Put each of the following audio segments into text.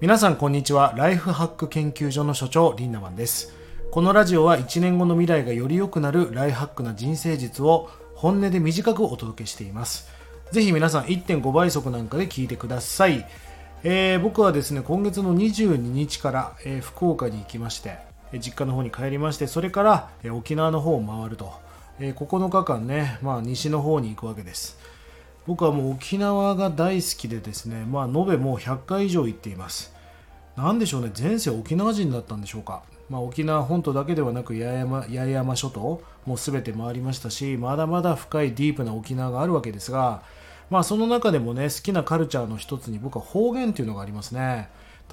皆さんこんにちは。ライフハック研究所の所長リンナマンです。このラジオは1年後の未来がより良くなるライフハックな人生術を本音で短くお届けしています。ぜひ皆さん1.5倍速なんかで聞いてください、えー、僕はですね今月の22日から、えー、福岡に行きまして実家の方に帰りましてそれから、えー、沖縄の方を回ると、え9日間ね、まあ、西の方に行くわけです。僕はもう沖縄が大好きでですね、まあ、延べもう100回以上行っています。なんでしょうね、前世沖縄人だったんでしょうか。まあ、沖縄本島だけではなく八重山八重山諸島も全て回りましたし、まだまだ深いディープな沖縄があるわけですが、まあ、その中でもね、好きなカルチャーの一つに僕は方言っていうのがありますね。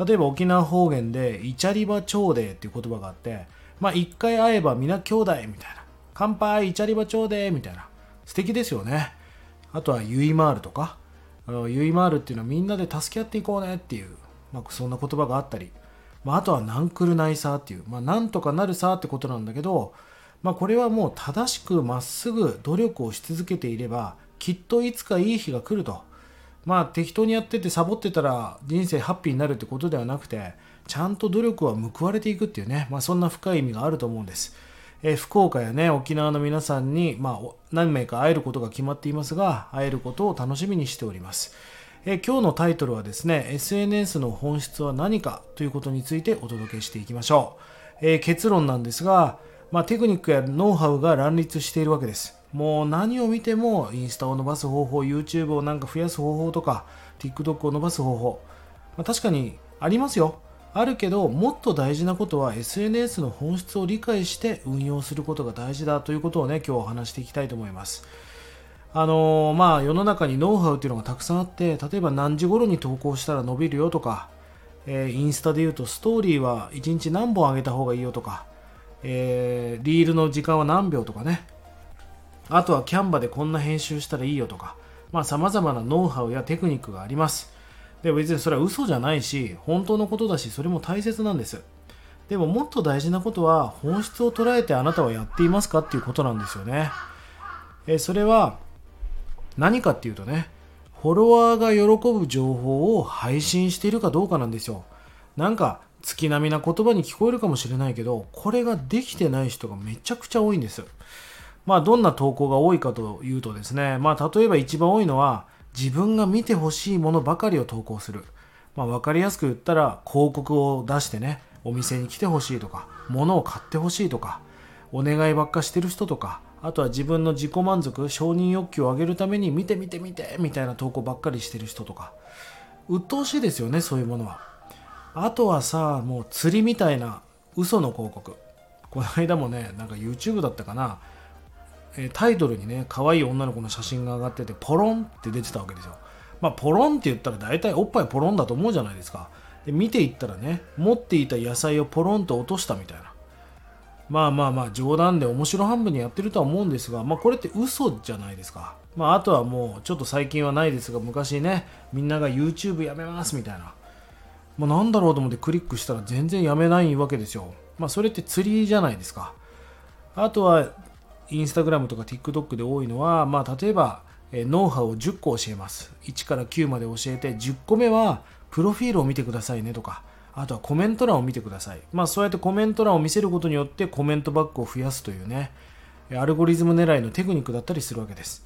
例えば沖縄方言で、イチャリバ朝礼っていう言葉があって、まあ、一回会えば皆兄弟みたいな。乾杯、イチャリバ朝礼みたいな。素敵ですよね。あとはユイマールとか。ユイマールっていうのはみんなで助け合っていこうねっていう、まあ、そんな言葉があったり、まあ、あとはナンクルナイサーっていう、まあ、なんとかなるさってことなんだけど、まあ、これはもう正しくまっすぐ努力をし続けていればきっといつかいい日が来ると。まあ適当にやっててサボってたら人生ハッピーになるってことではなくてちゃんと努力は報われていくっていうね、まあ、そんな深い意味があると思うんです。えー、福岡やね、沖縄の皆さんに、まあ、何名か会えることが決まっていますが、会えることを楽しみにしております。え、今日のタイトルはですね、SNS の本質は何かということについてお届けしていきましょう。えー、結論なんですが、まあ、テクニックやノウハウが乱立しているわけです。もう何を見てもインスタを伸ばす方法、YouTube をなんか増やす方法とか、TikTok を伸ばす方法、まあ、確かにありますよ。あるけどもっと大事なことは SNS の本質を理解して運用することが大事だということをね今日は話していきたいと思います。あのー、まあ世の中にノウハウっていうのがたくさんあって例えば何時頃に投稿したら伸びるよとか、えー、インスタで言うとストーリーは1日何本上げた方がいいよとか、えー、リールの時間は何秒とかね。あとはキャンバでこんな編集したらいいよとかまあ様々なノウハウやテクニックがあります。で別にそれは嘘じゃないし本当のことだしそれも大切なんです。でももっと大事なことは本質を捉えてあなたはやっていますかっていうことなんですよね。えそれは何かっていうとねフォロワーが喜ぶ情報を配信しているかどうかなんですよ。なんか月並みな言葉に聞こえるかもしれないけどこれができてない人がめちゃくちゃ多いんです。まあどんな投稿が多いかというとですねまあ例えば一番多いのは自分が見てほしいものばかりを投稿する。まあ、分かりやすく言ったら広告を出してね、お店に来てほしいとか、物を買ってほしいとか、お願いばっかしてる人とか、あとは自分の自己満足、承認欲求を上げるために見て見て見てみたいな投稿ばっかりしてる人とか、鬱陶しいですよね、そういうものは。あとはさ、もう釣りみたいな嘘の広告。この間もね、なんか YouTube だったかな、タイトルにね可愛い女の子の写真が上がっててポロンって出てたわけですよ。まあポロンって言ったら大体おっぱいポロンだと思うじゃないですか。で見ていったらね持っていた野菜をポロンと落としたみたいな。まあまあまあ冗談で面白半分にやってるとは思うんですが、まあ、これって嘘じゃないですか、まあ、あとはもうちょっと最近はないですが昔ねみんなが YouTube やめますみたいな、まあ、なんだろうと思ってクリックしたら全然やめないわけですよ、まあ、それって釣りじゃないですか。あとはインスタグラムとか TikTok で多いのは、まあ、例えば、えノウハウを10個教えます。1から9まで教えて、10個目は、プロフィールを見てくださいねとか、あとはコメント欄を見てください。まあ、そうやってコメント欄を見せることによってコメントバックを増やすというね、アルゴリズム狙いのテクニックだったりするわけです。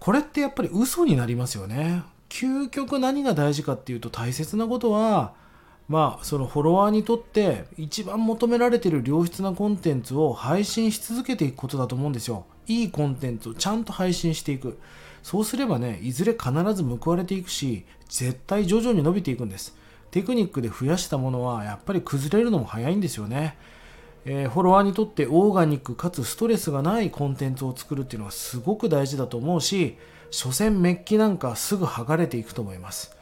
これってやっぱり嘘になりますよね。究極何が大事かっていうと大切なことは、まあそのフォロワーにとって一番求められている良質なコンテンツを配信し続けていくことだと思うんですよ。いいコンテンツをちゃんと配信していく。そうすればね、いずれ必ず報われていくし、絶対徐々に伸びていくんです。テクニックで増やしたものはやっぱり崩れるのも早いんですよね。えー、フォロワーにとってオーガニックかつストレスがないコンテンツを作るっていうのはすごく大事だと思うし、所詮メッキなんかすぐ剥がれていくと思います。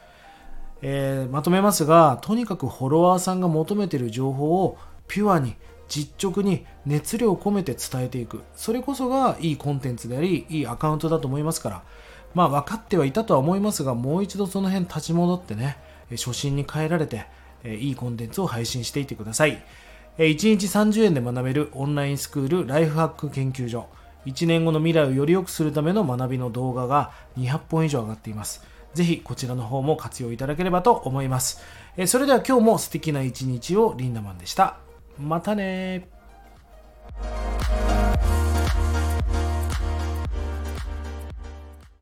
えー、まとめますがとにかくフォロワーさんが求めている情報をピュアに実直に熱量を込めて伝えていく。それこそがいいコンテンツでありいいアカウントだと思いますから。まあ分かってはいたとは思いますがもう一度その辺立ち戻ってね初心に変えられていいコンテンツを配信していってください。1日30円で学べるオンラインスクールライフハック研究所。1年後の未来をより良くするための学びの動画が200本以上上がっています。ぜひこちらの方も活用いただければと思います。えーそれでは今日も素敵な一日をリンダマンでした。またねー